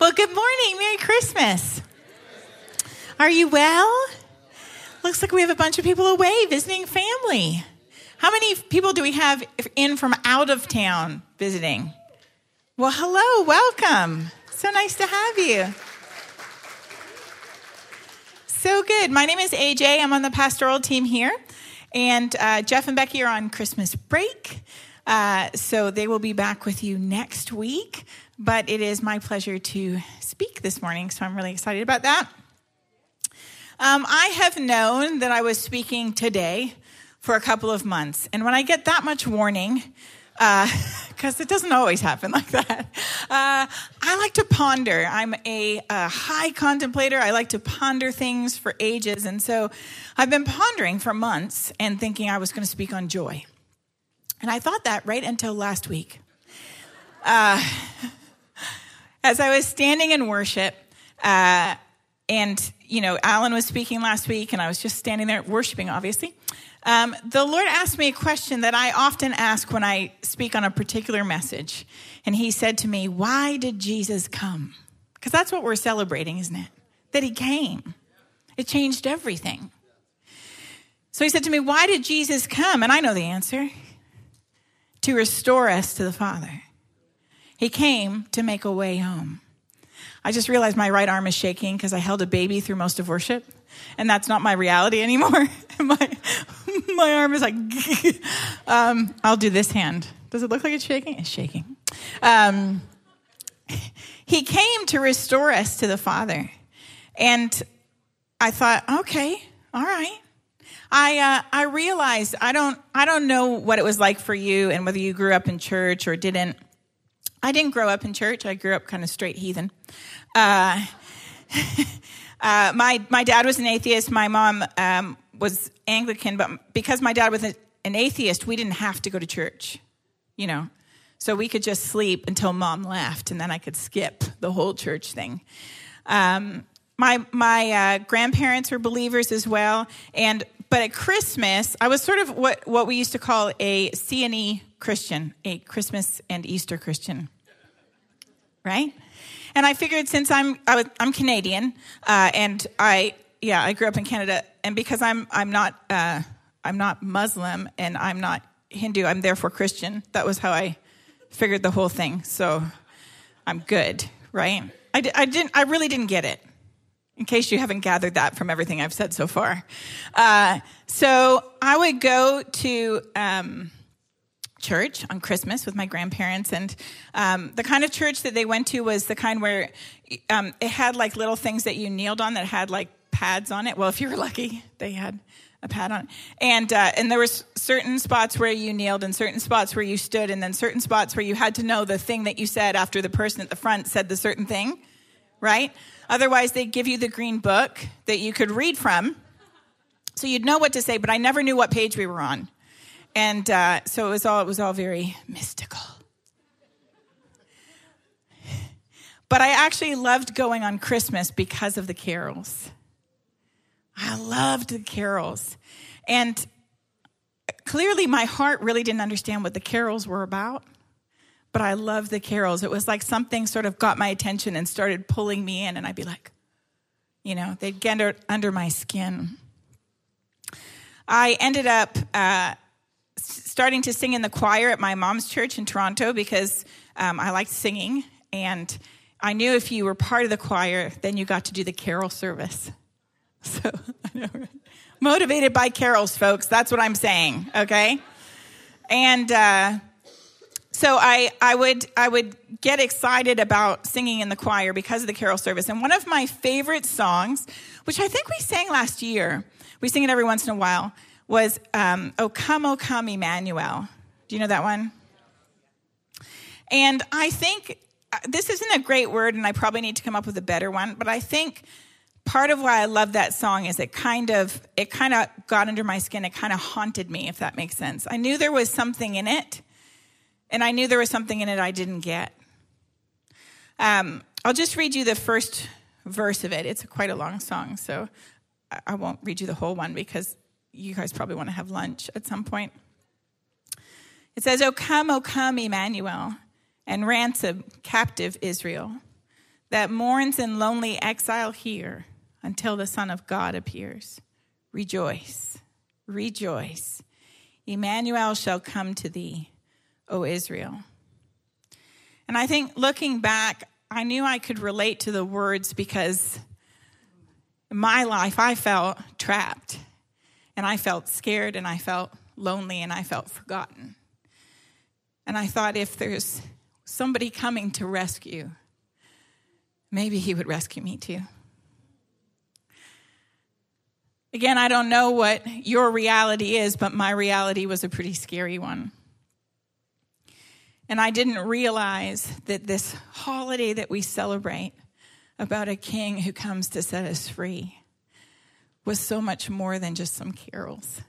Well, good morning. Merry Christmas. Are you well? Looks like we have a bunch of people away visiting family. How many people do we have in from out of town visiting? Well, hello, welcome. So nice to have you. So good. My name is AJ. I'm on the pastoral team here. And uh, Jeff and Becky are on Christmas break. Uh, so they will be back with you next week. But it is my pleasure to speak this morning. So I'm really excited about that. Um, I have known that I was speaking today for a couple of months. And when I get that much warning, because uh, it doesn't always happen like that. Uh, I like to ponder. I'm a, a, high contemplator. I like to ponder things for ages. And so I've been pondering for months and thinking I was going to speak on joy. And I thought that right until last week. Uh, as I was standing in worship, uh, and, you know, Alan was speaking last week, and I was just standing there worshiping, obviously. Um, the Lord asked me a question that I often ask when I speak on a particular message. And He said to me, Why did Jesus come? Because that's what we're celebrating, isn't it? That He came. It changed everything. So He said to me, Why did Jesus come? And I know the answer to restore us to the Father. He came to make a way home. I just realized my right arm is shaking because I held a baby through most of worship, and that's not my reality anymore. my, my arm is like, um, I'll do this hand. Does it look like it's shaking? It's shaking. Um, he came to restore us to the Father. And I thought, okay, all right. I uh, I realized I don't I don't know what it was like for you and whether you grew up in church or didn't. I didn't grow up in church. I grew up kind of straight heathen. Uh, uh, my my dad was an atheist. My mom um, was Anglican, but because my dad was an atheist, we didn't have to go to church. You know, so we could just sleep until mom left, and then I could skip the whole church thing. Um, my my uh, grandparents were believers as well, and but at Christmas, I was sort of what what we used to call a C and E Christian, a Christmas and Easter Christian, right? And I figured since I'm I was, I'm Canadian uh, and I yeah I grew up in Canada and because I'm I'm not uh, I'm not Muslim and I'm not Hindu I'm therefore Christian. That was how I figured the whole thing. So I'm good, right? I, I didn't I really didn't get it. In case you haven't gathered that from everything I've said so far. Uh, so I would go to um, church on Christmas with my grandparents, and um, the kind of church that they went to was the kind where um, it had like little things that you kneeled on that had like pads on it. Well, if you were lucky, they had a pad on it, and uh, and there was certain spots where you kneeled, and certain spots where you stood, and then certain spots where you had to know the thing that you said after the person at the front said the certain thing, right? Otherwise, they'd give you the green book that you could read from. So you'd know what to say, but I never knew what page we were on. And uh, so it was all it was all very mystical. But I actually loved going on Christmas because of the carols. I loved the carols. And clearly my heart really didn't understand what the carols were about, but I loved the carols. It was like something sort of got my attention and started pulling me in, and I'd be like, you know, they'd get under my skin. I ended up uh, starting to sing in the choir at my mom's church in Toronto because um, I liked singing. And I knew if you were part of the choir, then you got to do the carol service. So, I know, motivated by carols, folks. That's what I'm saying, okay? And uh, so I, I, would, I would get excited about singing in the choir because of the carol service. And one of my favorite songs, which I think we sang last year, we sing it every once in a while, was um, O Come, O Come, Emmanuel. Do you know that one? And I think uh, this isn't a great word, and I probably need to come up with a better one, but I think part of why I love that song is it kind of it kind of got under my skin. It kind of haunted me, if that makes sense. I knew there was something in it, and I knew there was something in it I didn't get. Um, I'll just read you the first verse of it. It's quite a long song, so I won't read you the whole one because you guys probably want to have lunch at some point. It says, O come, O come, Emmanuel, and ransom captive Israel. that mourns in lonely exile here until the Son of God appears. Rejoice, rejoice. Emmanuel shall come to thee, O Israel. And I think looking back, I knew I could relate to the words because in my life I felt trapped and I felt scared and I felt lonely and I felt forgotten. And I thought if there's somebody coming to rescue, maybe he would rescue me too. Again, I don't know what your reality is, but my reality was a pretty scary one. And I didn't realize that this holiday that we celebrate about a king who comes to set us free was so much more than just some carols.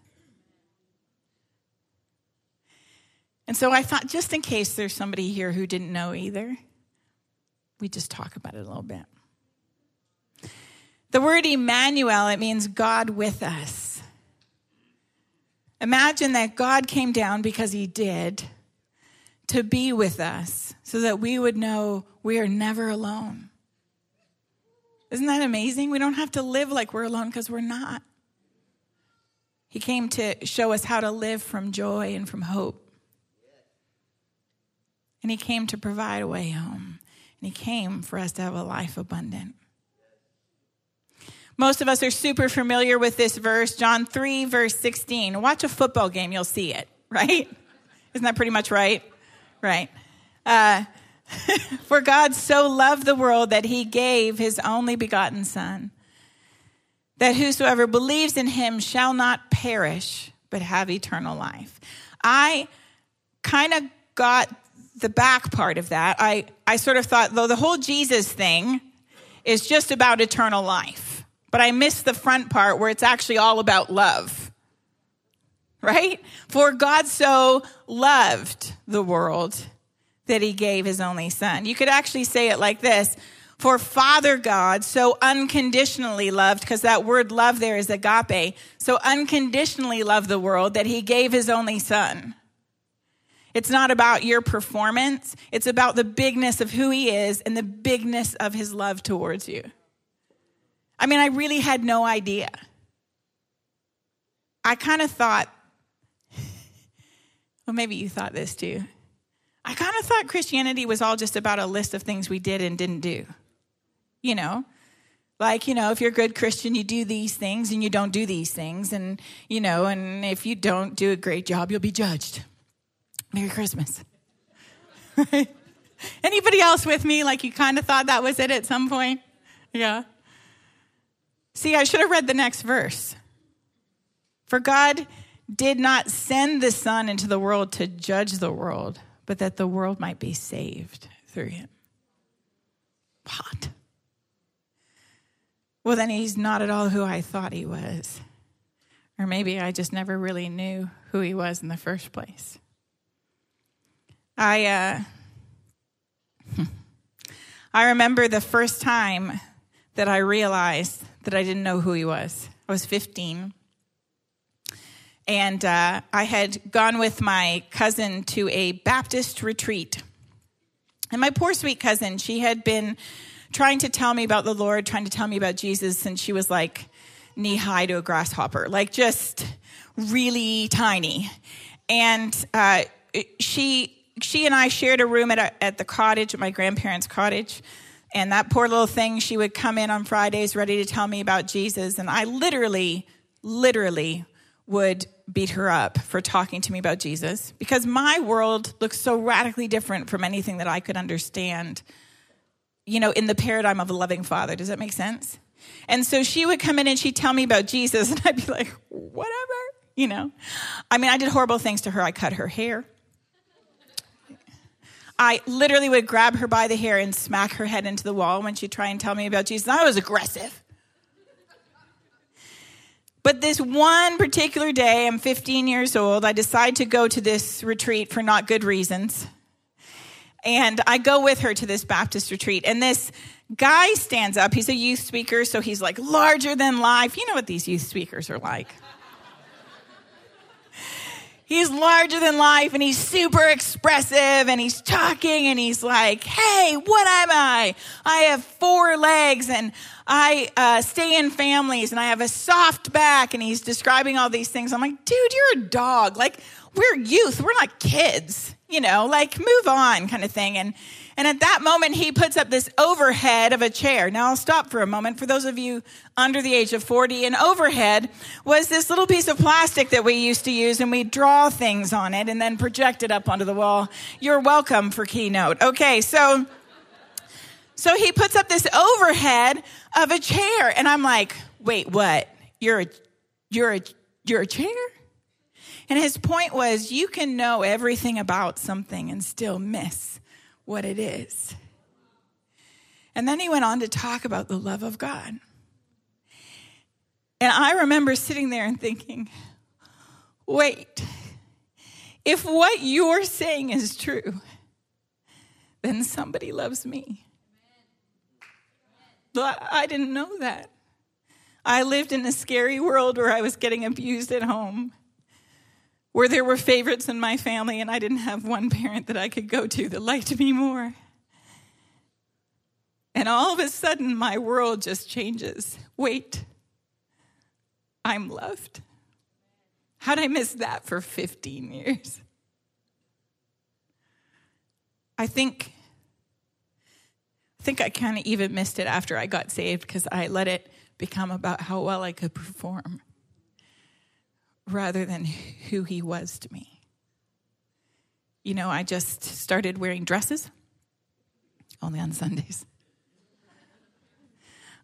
And so I thought, just in case there's somebody here who didn't know either, we just talk about it a little bit. The word Emmanuel, it means God with us. Imagine that God came down because he did to be with us so that we would know we are never alone. Isn't that amazing? We don't have to live like we're alone because we're not. He came to show us how to live from joy and from hope. And He came to provide a way home. And He came for us to have a life abundant. Most of us are super familiar with this verse, John 3, verse 16. Watch a football game, you'll see it, right? Isn't that pretty much right? Right. Uh, For God so loved the world that he gave his only begotten Son, that whosoever believes in him shall not perish, but have eternal life. I kind of got the back part of that. I, I sort of thought, though, the whole Jesus thing is just about eternal life. But I missed the front part where it's actually all about love. Right? For God so loved the world that he gave his only son. You could actually say it like this For Father God so unconditionally loved, because that word love there is agape, so unconditionally loved the world that he gave his only son. It's not about your performance, it's about the bigness of who he is and the bigness of his love towards you. I mean, I really had no idea. I kind of thought, well, maybe you thought this too. I kind of thought Christianity was all just about a list of things we did and didn't do. You know, like, you know, if you're a good Christian, you do these things and you don't do these things. And, you know, and if you don't do a great job, you'll be judged. Merry Christmas. Anybody else with me? Like, you kind of thought that was it at some point? Yeah. See, I should have read the next verse. For God did not send the Son into the world to judge the world but that the world might be saved through him. What? Well, then he's not at all who I thought he was. Or maybe I just never really knew who he was in the first place. I, uh, I remember the first time that I realized that I didn't know who he was. I was 15 and uh, I had gone with my cousin to a Baptist retreat. And my poor sweet cousin, she had been trying to tell me about the Lord, trying to tell me about Jesus since she was like knee high to a grasshopper, like just really tiny. And uh, she she and I shared a room at, a, at the cottage, at my grandparents' cottage. And that poor little thing, she would come in on Fridays ready to tell me about Jesus. And I literally, literally would beat her up for talking to me about Jesus because my world looks so radically different from anything that I could understand, you know, in the paradigm of a loving father. Does that make sense? And so she would come in and she'd tell me about Jesus, and I'd be like, whatever, you know. I mean, I did horrible things to her. I cut her hair. I literally would grab her by the hair and smack her head into the wall when she'd try and tell me about Jesus. I was aggressive. But this one particular day, I'm 15 years old, I decide to go to this retreat for not good reasons. And I go with her to this Baptist retreat. And this guy stands up. He's a youth speaker, so he's like larger than life. You know what these youth speakers are like. He's larger than life and he's super expressive and he's talking and he's like, Hey, what am I? I have four legs and I uh, stay in families and I have a soft back. And he's describing all these things. I'm like, dude, you're a dog. Like, we're youth. We're not kids, you know, like move on kind of thing. And, and at that moment, he puts up this overhead of a chair. Now I'll stop for a moment. For those of you under the age of 40, an overhead was this little piece of plastic that we used to use and we draw things on it and then project it up onto the wall. You're welcome for keynote. Okay. So, so he puts up this overhead of a chair and I'm like, wait, what? You're a, you're a, you're a chair? And his point was you can know everything about something and still miss what it is. And then he went on to talk about the love of God. And I remember sitting there and thinking, wait, if what you're saying is true, then somebody loves me. But I didn't know that. I lived in a scary world where I was getting abused at home where there were favorites in my family and I didn't have one parent that I could go to that liked me more. And all of a sudden, my world just changes. Wait, I'm loved. How'd I miss that for 15 years? I think I think I kind of even missed it after I got saved because I let it become about how well I could perform rather than who he was to me. You know, I just started wearing dresses only on Sundays.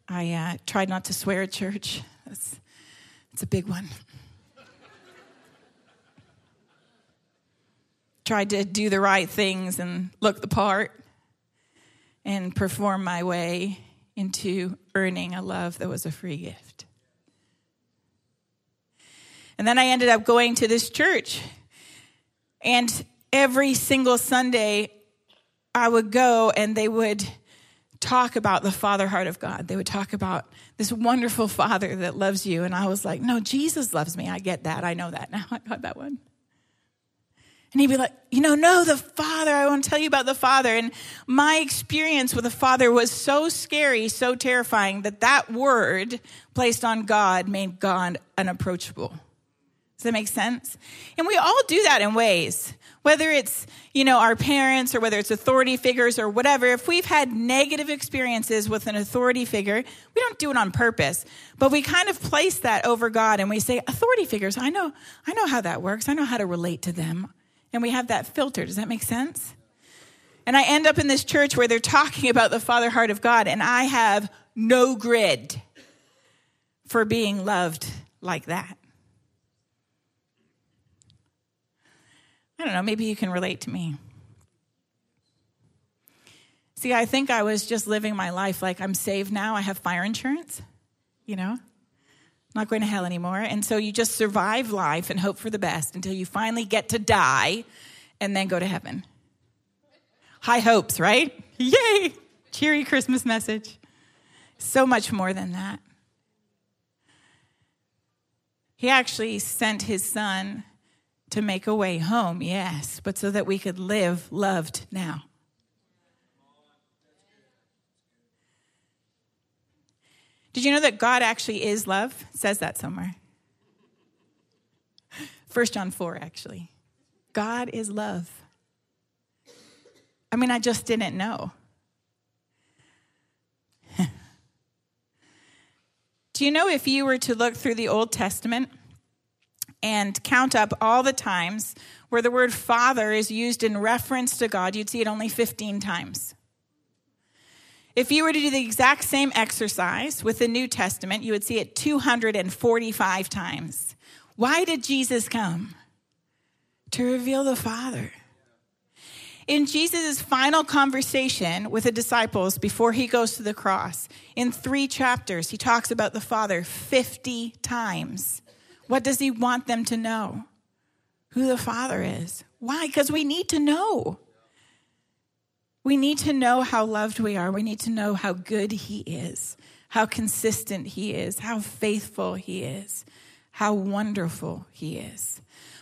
I uh, tried not to swear at church. That's, that's a big one. tried to do the right things and look the part and perform my way into earning a love that was a free gift. And then I ended up going to this church. And every single Sunday, I would go and they would talk about the father heart of God. They would talk about this wonderful father that loves you. And I was like, no, Jesus loves me. I get that. I know that now. I got that one. And he'd be like, you know, no, the Father, I want to tell you about the Father. And my experience with the Father was so scary, so terrifying that that word placed on God made God unapproachable. Does that make sense? And we all do that in ways. Whether it's, you know, our parents or whether it's authority figures or whatever, if we've had negative experiences with an authority figure, we don't do it on purpose. But we kind of place that over God and we say, authority figures, I know, I know how that works. I know how to relate to them. And we have that filter. Does that make sense? And I end up in this church where they're talking about the Father heart of God, and I have no grid for being loved like that. I don't know, maybe you can relate to me. See, I think I was just living my life like I'm saved now. I have fire insurance, you know, not going to hell anymore. And so you just survive life and hope for the best until you finally get to die and then go to heaven. High hopes, right? Yay! Cheery Christmas message. So much more than that. He actually sent his son to make a way home, yes, but so that we could live loved now. Did you know that God actually is love? It says that somewhere. 1 John 4, actually. God is love. I mean, I just didn't know. Do you know if you were to look through the Old Testament, and count up all the times where the word father is used in reference to God, you'd see it only 15 times. If you were to do the exact same exercise with the New Testament, you would see it 245 times. Why did Jesus come? To reveal the Father. In Jesus' final conversation with the disciples before he goes to the cross, in three chapters, he talks about the Father 50 times. What does he want them to know? Who the Father is. Why? Because we need to know. We need to know how loved we are. We need to know how good he is, how consistent he is, how faithful he is, how wonderful he is.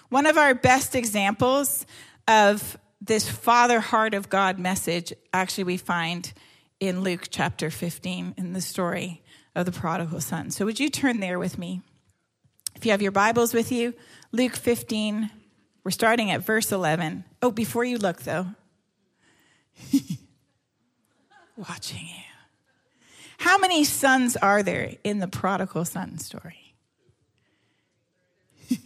One of our best examples of this father heart of God message, actually, we find in Luke chapter 15 in the story of the prodigal son. So, would you turn there with me? If you have your Bibles with you, Luke 15, we're starting at verse 11. Oh, before you look, though, watching you. How many sons are there in the prodigal son story?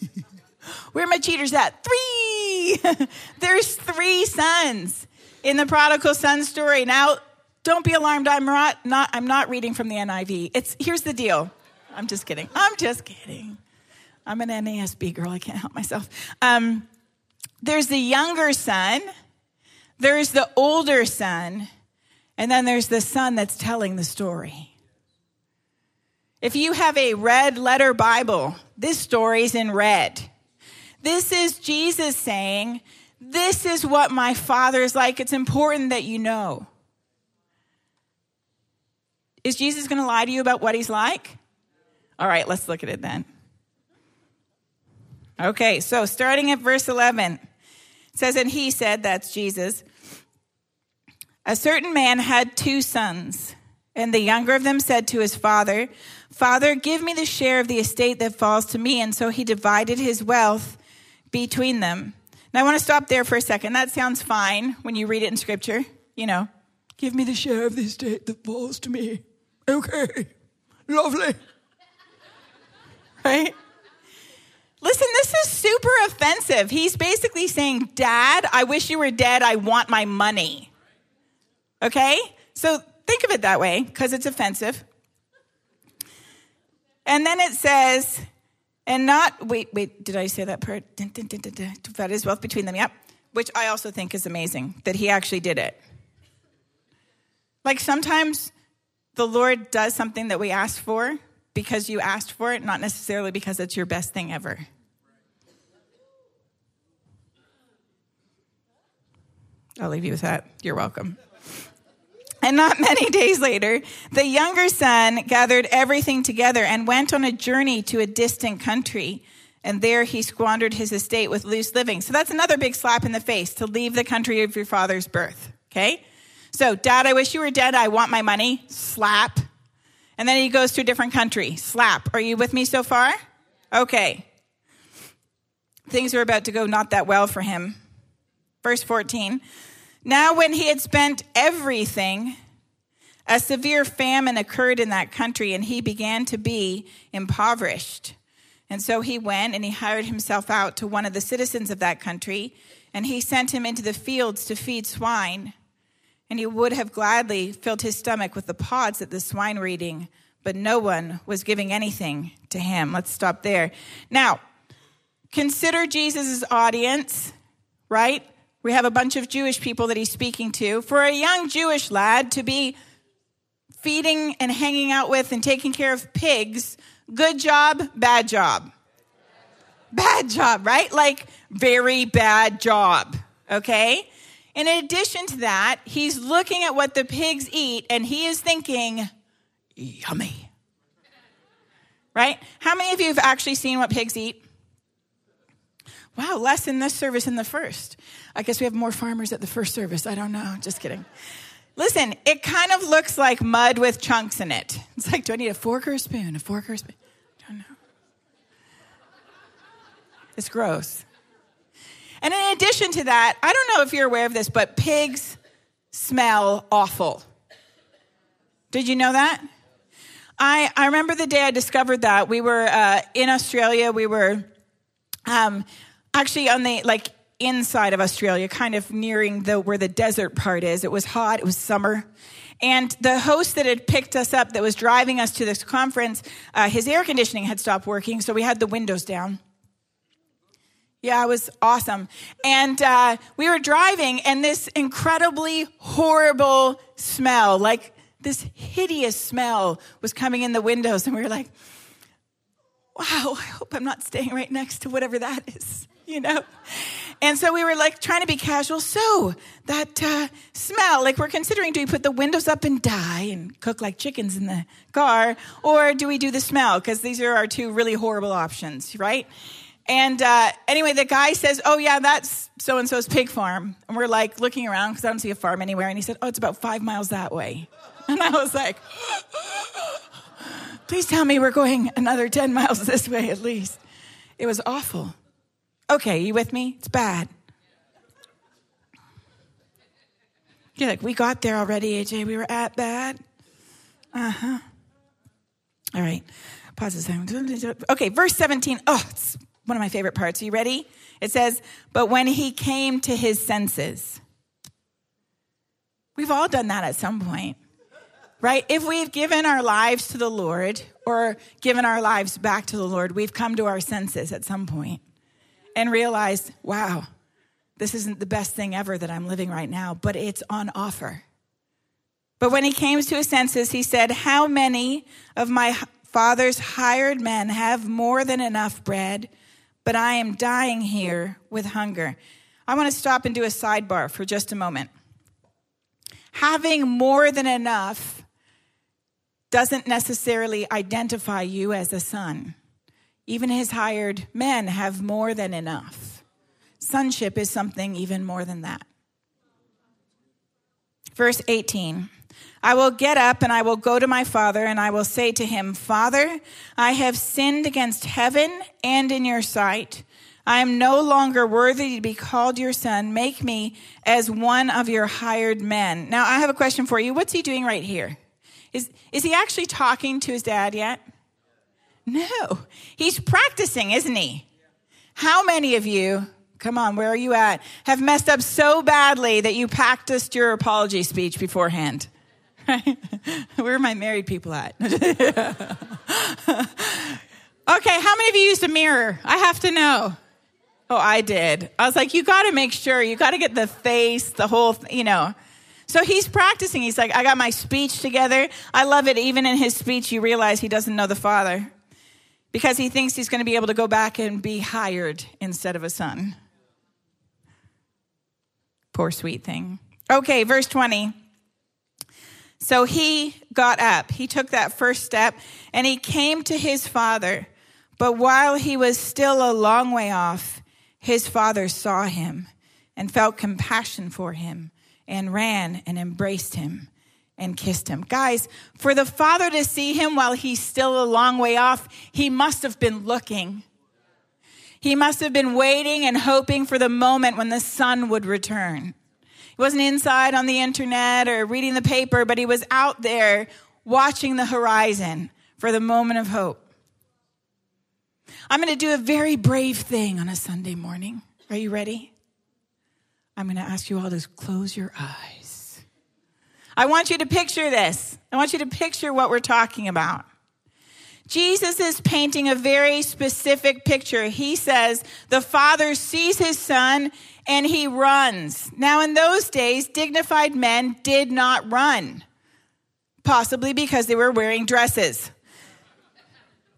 Where are my cheaters at? Three! There's three sons in the prodigal son story. Now, don't be alarmed. I'm not, not, I'm not reading from the NIV. It's, here's the deal. I'm just kidding. I'm just kidding. I'm an NASB girl. I can't help myself. Um, there's the younger son, there's the older son, and then there's the son that's telling the story. If you have a red letter Bible, this story's in red. This is Jesus saying, This is what my father is like. It's important that you know. Is Jesus going to lie to you about what he's like? All right, let's look at it then. Okay, so starting at verse 11, it says, And he said, that's Jesus, a certain man had two sons, and the younger of them said to his father, Father, give me the share of the estate that falls to me. And so he divided his wealth between them. Now I want to stop there for a second. That sounds fine when you read it in scripture. You know, give me the share of the estate that falls to me. Okay, lovely. Right? Listen, this is super offensive. He's basically saying, Dad, I wish you were dead. I want my money. Okay? So think of it that way because it's offensive. And then it says, and not, wait, wait, did I say that part? That is wealth between them, yep. Which I also think is amazing that he actually did it. Like sometimes the Lord does something that we ask for because you asked for it, not necessarily because it's your best thing ever. I'll leave you with that. You're welcome. And not many days later, the younger son gathered everything together and went on a journey to a distant country. And there he squandered his estate with loose living. So that's another big slap in the face to leave the country of your father's birth. Okay? So, dad, I wish you were dead. I want my money. Slap. And then he goes to a different country. Slap. Are you with me so far? Okay. Things are about to go not that well for him. Verse 14. Now, when he had spent everything, a severe famine occurred in that country, and he began to be impoverished. And so he went and he hired himself out to one of the citizens of that country, and he sent him into the fields to feed swine. And he would have gladly filled his stomach with the pods that the swine were eating, but no one was giving anything to him. Let's stop there. Now, consider Jesus' audience, right? We have a bunch of Jewish people that he's speaking to. For a young Jewish lad to be feeding and hanging out with and taking care of pigs, good job, bad job. Bad job, right? Like, very bad job, okay? In addition to that, he's looking at what the pigs eat and he is thinking, yummy. Right? How many of you have actually seen what pigs eat? Wow, less in this service than the first. I guess we have more farmers at the first service. I don't know. Just kidding. Listen, it kind of looks like mud with chunks in it. It's like, do I need a fork or a spoon? A fork or a spoon? I don't know. It's gross. And in addition to that, I don't know if you're aware of this, but pigs smell awful. Did you know that? I, I remember the day I discovered that. We were uh, in Australia. We were um, actually on the like inside of Australia, kind of nearing the where the desert part is. It was hot. It was summer. And the host that had picked us up, that was driving us to this conference, uh, his air conditioning had stopped working, so we had the windows down. Yeah, it was awesome. And uh, we were driving, and this incredibly horrible smell, like this hideous smell, was coming in the windows. And we were like, wow, I hope I'm not staying right next to whatever that is, you know? And so we were like trying to be casual. So that uh, smell, like we're considering do we put the windows up and die and cook like chickens in the car, or do we do the smell? Because these are our two really horrible options, right? And uh, anyway, the guy says, Oh, yeah, that's so and so's pig farm. And we're like looking around because I don't see a farm anywhere. And he said, Oh, it's about five miles that way. And I was like, Please tell me we're going another 10 miles this way at least. It was awful. Okay, you with me? It's bad. You're like, we got there already, AJ. We were at bad. Uh huh. All right. Pause a second. Okay, verse 17. Oh, it's one of my favorite parts. Are you ready? It says, But when he came to his senses, we've all done that at some point, right? If we've given our lives to the Lord or given our lives back to the Lord, we've come to our senses at some point and realized, wow, this isn't the best thing ever that I'm living right now, but it's on offer. But when he came to his senses, he said, How many of my father's hired men have more than enough bread, but I am dying here with hunger? I want to stop and do a sidebar for just a moment. Having more than enough doesn't necessarily identify you as a son. Even his hired men have more than enough. Sonship is something even more than that. Verse 18 I will get up and I will go to my father and I will say to him, Father, I have sinned against heaven and in your sight. I am no longer worthy to be called your son. Make me as one of your hired men. Now, I have a question for you. What's he doing right here? Is, is he actually talking to his dad yet? No, he's practicing, isn't he? How many of you, come on, where are you at, have messed up so badly that you practiced your apology speech beforehand? Where are my married people at? okay, how many of you used a mirror? I have to know. Oh, I did. I was like, you got to make sure, you got to get the face, the whole, you know. So he's practicing. He's like, I got my speech together. I love it. Even in his speech, you realize he doesn't know the Father because he thinks he's going to be able to go back and be hired instead of a son. Poor sweet thing. Okay, verse 20. So he got up. He took that first step and he came to his father. But while he was still a long way off, his father saw him and felt compassion for him and ran and embraced him and kissed him. Guys, for the father to see him while he's still a long way off, he must have been looking. He must have been waiting and hoping for the moment when the son would return. He wasn't inside on the internet or reading the paper, but he was out there watching the horizon for the moment of hope. I'm going to do a very brave thing on a Sunday morning. Are you ready? I'm going to ask you all to close your eyes. I want you to picture this. I want you to picture what we're talking about. Jesus is painting a very specific picture. He says the father sees his son and he runs. Now, in those days, dignified men did not run, possibly because they were wearing dresses.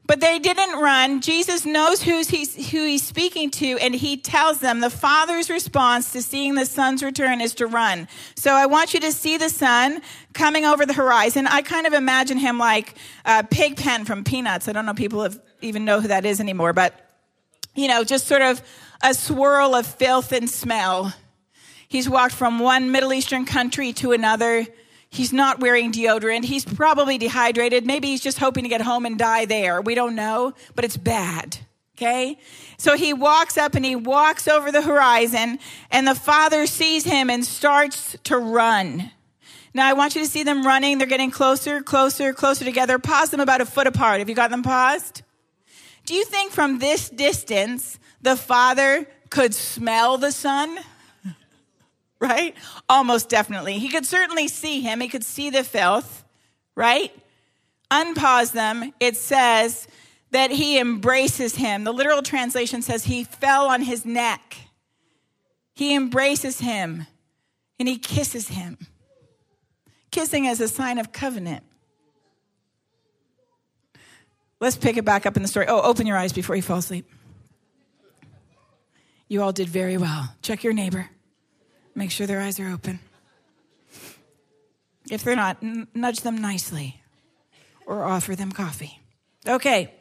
But they didn't run. Jesus knows who's he's, who he's speaking to, and he tells them the father's response to seeing the son's return is to run. So I want you to see the son coming over the horizon. I kind of imagine him like uh, Pigpen from Peanuts. I don't know people have, even know who that is anymore, but you know, just sort of a swirl of filth and smell. He's walked from one Middle Eastern country to another He's not wearing deodorant. He's probably dehydrated. Maybe he's just hoping to get home and die there. We don't know, but it's bad. Okay? So he walks up and he walks over the horizon, and the father sees him and starts to run. Now, I want you to see them running. They're getting closer, closer, closer together. Pause them about a foot apart. Have you got them paused? Do you think from this distance the father could smell the son? right? Almost definitely. He could certainly see him, he could see the filth, right? Unpause them. It says that he embraces him. The literal translation says he fell on his neck. He embraces him and he kisses him. Kissing as a sign of covenant. Let's pick it back up in the story. Oh, open your eyes before you fall asleep. You all did very well. Check your neighbor. Make sure their eyes are open. If they're not, n- nudge them nicely or offer them coffee. Okay.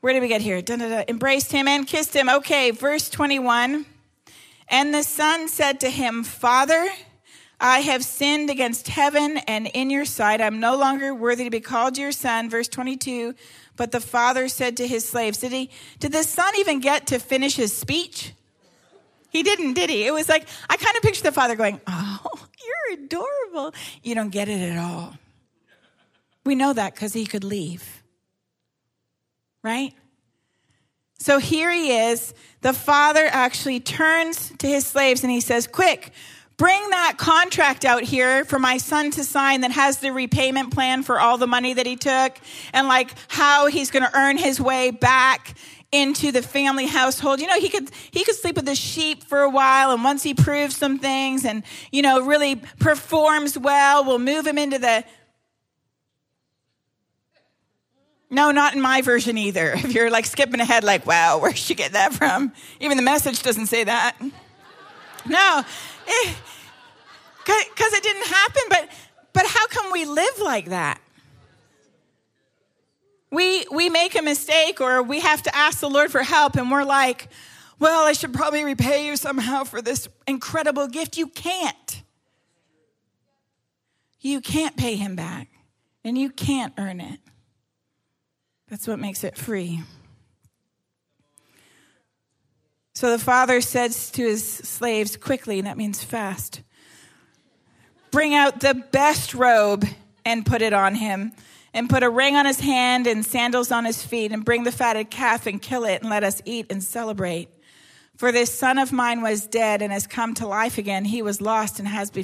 Where did we get here? Dun. Embraced him and kissed him. Okay, verse 21. And the son said to him, Father, I have sinned against heaven and in your sight. I'm no longer worthy to be called your son. Verse 22. But the father said to his slaves, Did he, did the son even get to finish his speech? He didn't, did he? It was like, I kind of picture the father going, Oh, you're adorable. You don't get it at all. We know that because he could leave. Right? So here he is. The father actually turns to his slaves and he says, Quick, bring that contract out here for my son to sign that has the repayment plan for all the money that he took and like how he's going to earn his way back into the family household. You know, he could he could sleep with the sheep for a while and once he proves some things and you know really performs well, we'll move him into the No, not in my version either. If you're like skipping ahead, like, wow, where'd she get that from? Even the message doesn't say that. No, Eh, because it, it didn't happen. But but how come we live like that? We we make a mistake, or we have to ask the Lord for help, and we're like, well, I should probably repay you somehow for this incredible gift. You can't. You can't pay him back, and you can't earn it. That's what makes it free. So the father says to his slaves quickly, and that means fast, bring out the best robe and put it on him, and put a ring on his hand and sandals on his feet, and bring the fatted calf and kill it, and let us eat and celebrate. For this son of mine was dead and has come to life again. He was lost and has been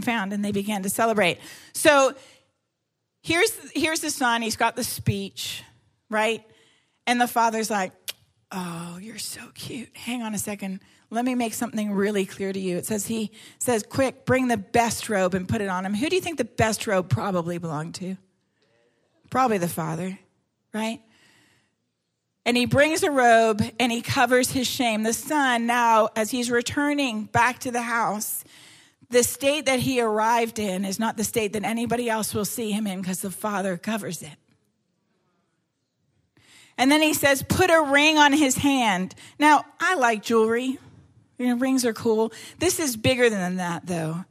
found. And they began to celebrate. So here's, here's the son. He's got the speech right? And the father's like, Oh, you're so cute. Hang on a second. Let me make something really clear to you. It says he says, Quick, bring the best robe and put it on him. Who do you think the best robe probably belonged to? Probably the father, right? And he brings a robe and he covers his shame. The son, now, as he's returning back to the house, the state that he arrived in is not the state that anybody else will see him in because the father covers it. And then he says, put a ring on his hand. Now, I like jewelry. You know, rings are cool. This is bigger than that, though.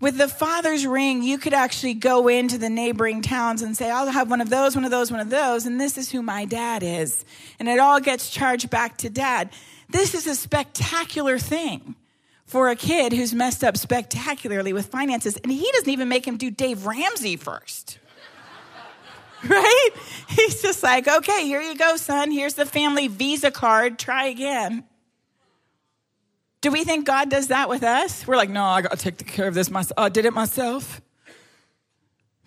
With the father's ring, you could actually go into the neighboring towns and say, I'll have one of those, one of those, one of those, and this is who my dad is. And it all gets charged back to dad. This is a spectacular thing for a kid who's messed up spectacularly with finances. And he doesn't even make him do Dave Ramsey first. right? He's just like, okay, here you go, son. Here's the family Visa card. Try again. Do we think God does that with us? We're like, no, I got to take care of this myself. I did it myself.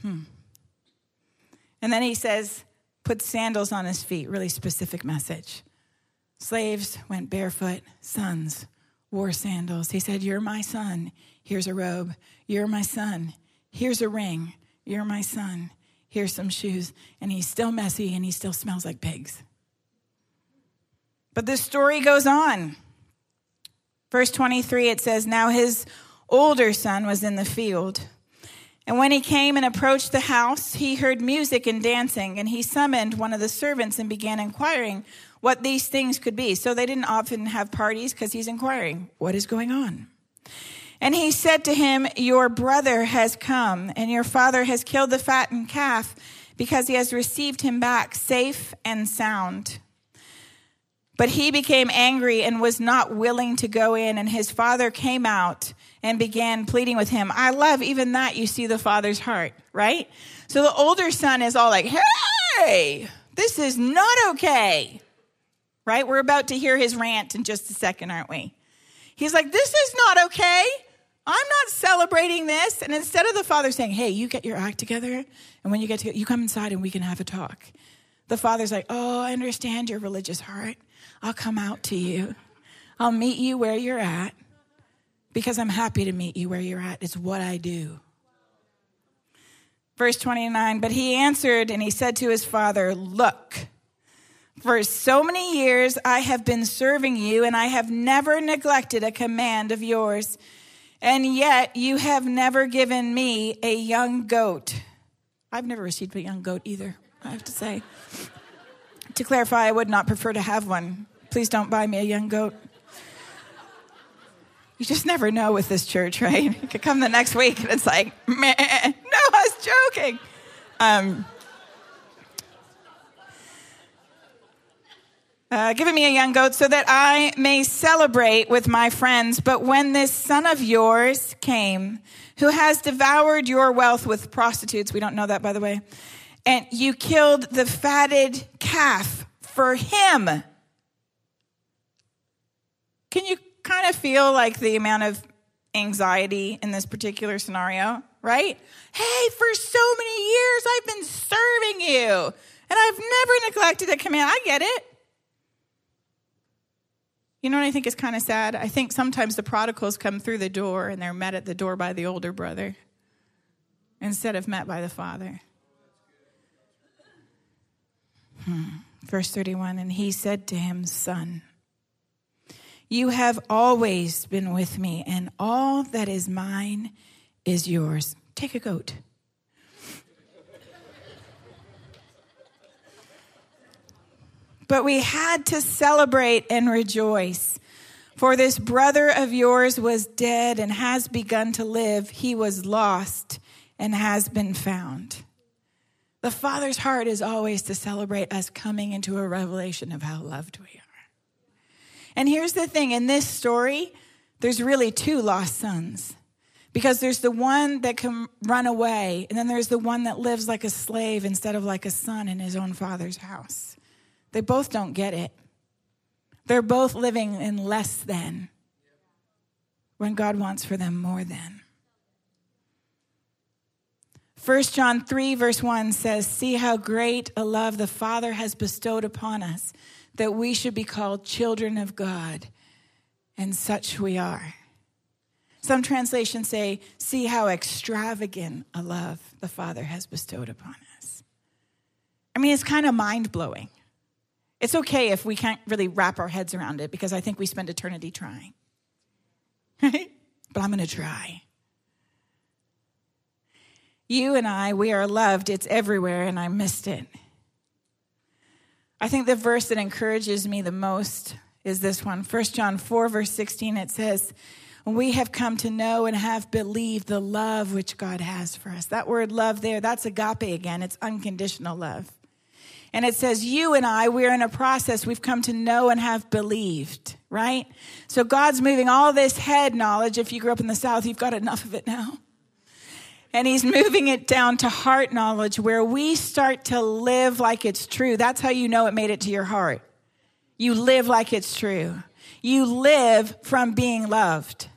Hmm. And then he says, put sandals on his feet. Really specific message. Slaves went barefoot, sons wore sandals. He said, You're my son. Here's a robe. You're my son. Here's a ring. You're my son here's some shoes, and he's still messy and he still smells like pigs. But the story goes on. Verse 23, it says, Now his older son was in the field. And when he came and approached the house, he heard music and dancing, and he summoned one of the servants and began inquiring what these things could be. So they didn't often have parties because he's inquiring, What is going on? And he said to him, Your brother has come, and your father has killed the fattened calf because he has received him back safe and sound. But he became angry and was not willing to go in, and his father came out and began pleading with him. I love even that you see the father's heart, right? So the older son is all like, Hey, this is not okay, right? We're about to hear his rant in just a second, aren't we? He's like, This is not okay. I'm not celebrating this. And instead of the father saying, Hey, you get your act together, and when you get together, you come inside and we can have a talk. The father's like, Oh, I understand your religious heart. I'll come out to you. I'll meet you where you're at because I'm happy to meet you where you're at. It's what I do. Verse 29 But he answered and he said to his father, Look, for so many years I have been serving you, and I have never neglected a command of yours. And yet you have never given me a young goat. I've never received a young goat either, I have to say. To clarify, I would not prefer to have one. Please don't buy me a young goat. You just never know with this church, right? You could come the next week and it's like, man, no, I was joking. Um, uh, giving me a young goat so that I may celebrate with my friends. But when this son of yours came, who has devoured your wealth with prostitutes, we don't know that by the way, and you killed the fatted calf for him. Can you kind of feel like the amount of anxiety in this particular scenario, right? Hey, for so many years I've been serving you and I've never neglected a command. I get it. You know what I think is kind of sad? I think sometimes the prodigals come through the door and they're met at the door by the older brother instead of met by the father. Hmm. Verse 31 And he said to him, Son, you have always been with me, and all that is mine is yours. Take a goat. But we had to celebrate and rejoice. For this brother of yours was dead and has begun to live. He was lost and has been found. The Father's heart is always to celebrate us coming into a revelation of how loved we are. And here's the thing in this story, there's really two lost sons. Because there's the one that can run away, and then there's the one that lives like a slave instead of like a son in his own father's house. They both don't get it. They're both living in less than when God wants for them more than. 1 John 3, verse 1 says, See how great a love the Father has bestowed upon us, that we should be called children of God, and such we are. Some translations say, See how extravagant a love the Father has bestowed upon us. I mean, it's kind of mind blowing. It's okay if we can't really wrap our heads around it because I think we spend eternity trying. But I'm going to try. You and I, we are loved. It's everywhere, and I missed it. I think the verse that encourages me the most is this one 1 John 4, verse 16. It says, We have come to know and have believed the love which God has for us. That word love there, that's agape again. It's unconditional love. And it says, You and I, we're in a process. We've come to know and have believed, right? So God's moving all this head knowledge. If you grew up in the South, you've got enough of it now. And He's moving it down to heart knowledge where we start to live like it's true. That's how you know it made it to your heart. You live like it's true. You live from being loved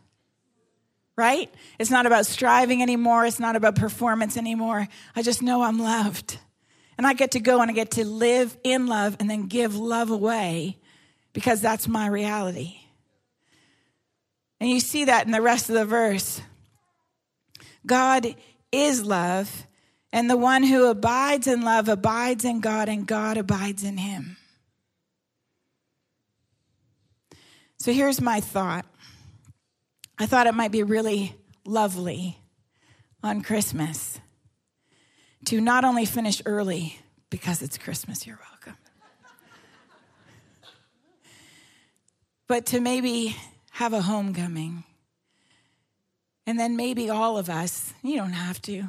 right? It's not about striving anymore. It's not about performance anymore. I just know I'm loved. And I get to go and I get to live in love and then give love away because that's my reality. And you see that in the rest of the verse. God is love, and the one who abides in love abides in God, and God abides in him. So here's my thought I thought it might be really lovely on Christmas to not only finish early because it's Christmas, you're welcome, but to maybe have a homecoming. And then maybe all of us, you don't have to.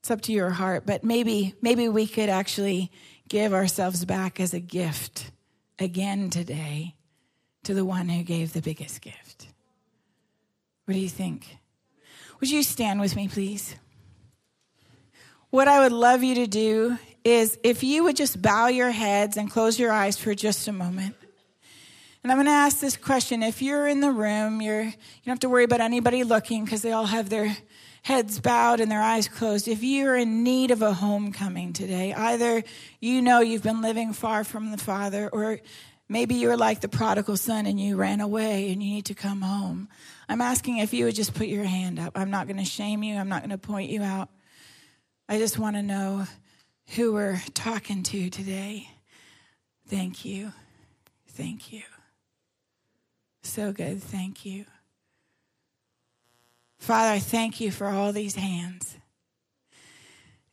It's up to your heart, but maybe maybe we could actually give ourselves back as a gift again today to the one who gave the biggest gift. What do you think? Would you stand with me, please? What I would love you to do is if you would just bow your heads and close your eyes for just a moment. And I'm going to ask this question. If you're in the room, you're, you don't have to worry about anybody looking because they all have their heads bowed and their eyes closed. If you're in need of a homecoming today, either you know you've been living far from the Father, or maybe you're like the prodigal son and you ran away and you need to come home. I'm asking if you would just put your hand up. I'm not going to shame you, I'm not going to point you out. I just want to know who we're talking to today. Thank you. Thank you. So good. Thank you. Father, I thank you for all these hands.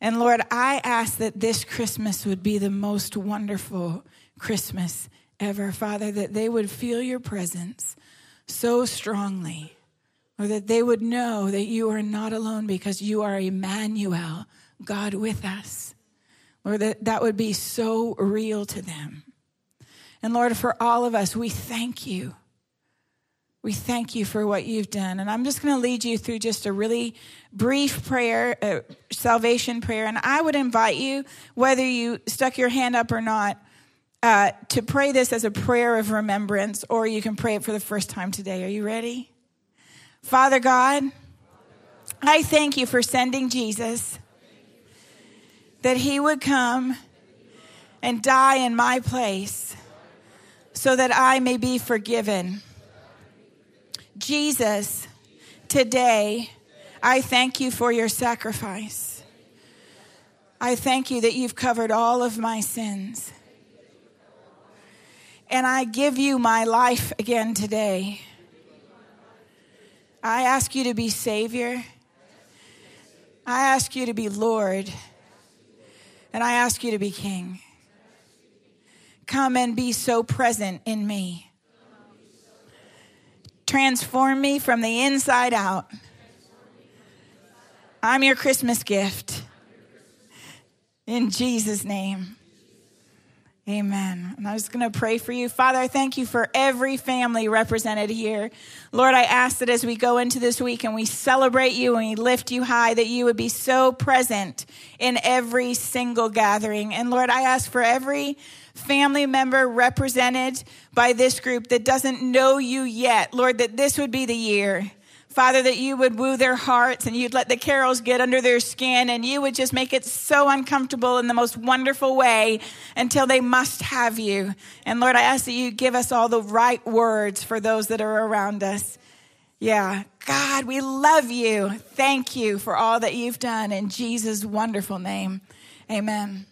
And Lord, I ask that this Christmas would be the most wonderful Christmas ever, Father, that they would feel your presence so strongly, or that they would know that you are not alone because you are Emmanuel, God with us. Lord, that, that would be so real to them. And Lord, for all of us, we thank you we thank you for what you've done. And I'm just going to lead you through just a really brief prayer, a salvation prayer. And I would invite you, whether you stuck your hand up or not, uh, to pray this as a prayer of remembrance, or you can pray it for the first time today. Are you ready? Father God, I thank you for sending Jesus, that he would come and die in my place so that I may be forgiven. Jesus, today, I thank you for your sacrifice. I thank you that you've covered all of my sins. And I give you my life again today. I ask you to be Savior. I ask you to be Lord. And I ask you to be King. Come and be so present in me. Transform me from the inside out. I'm your Christmas gift. In Jesus' name. Amen. And I was going to pray for you. Father, I thank you for every family represented here. Lord, I ask that as we go into this week and we celebrate you and we lift you high, that you would be so present in every single gathering. And Lord, I ask for every family member represented by this group that doesn't know you yet, Lord, that this would be the year. Father, that you would woo their hearts and you'd let the carols get under their skin and you would just make it so uncomfortable in the most wonderful way until they must have you. And Lord, I ask that you give us all the right words for those that are around us. Yeah. God, we love you. Thank you for all that you've done in Jesus' wonderful name. Amen.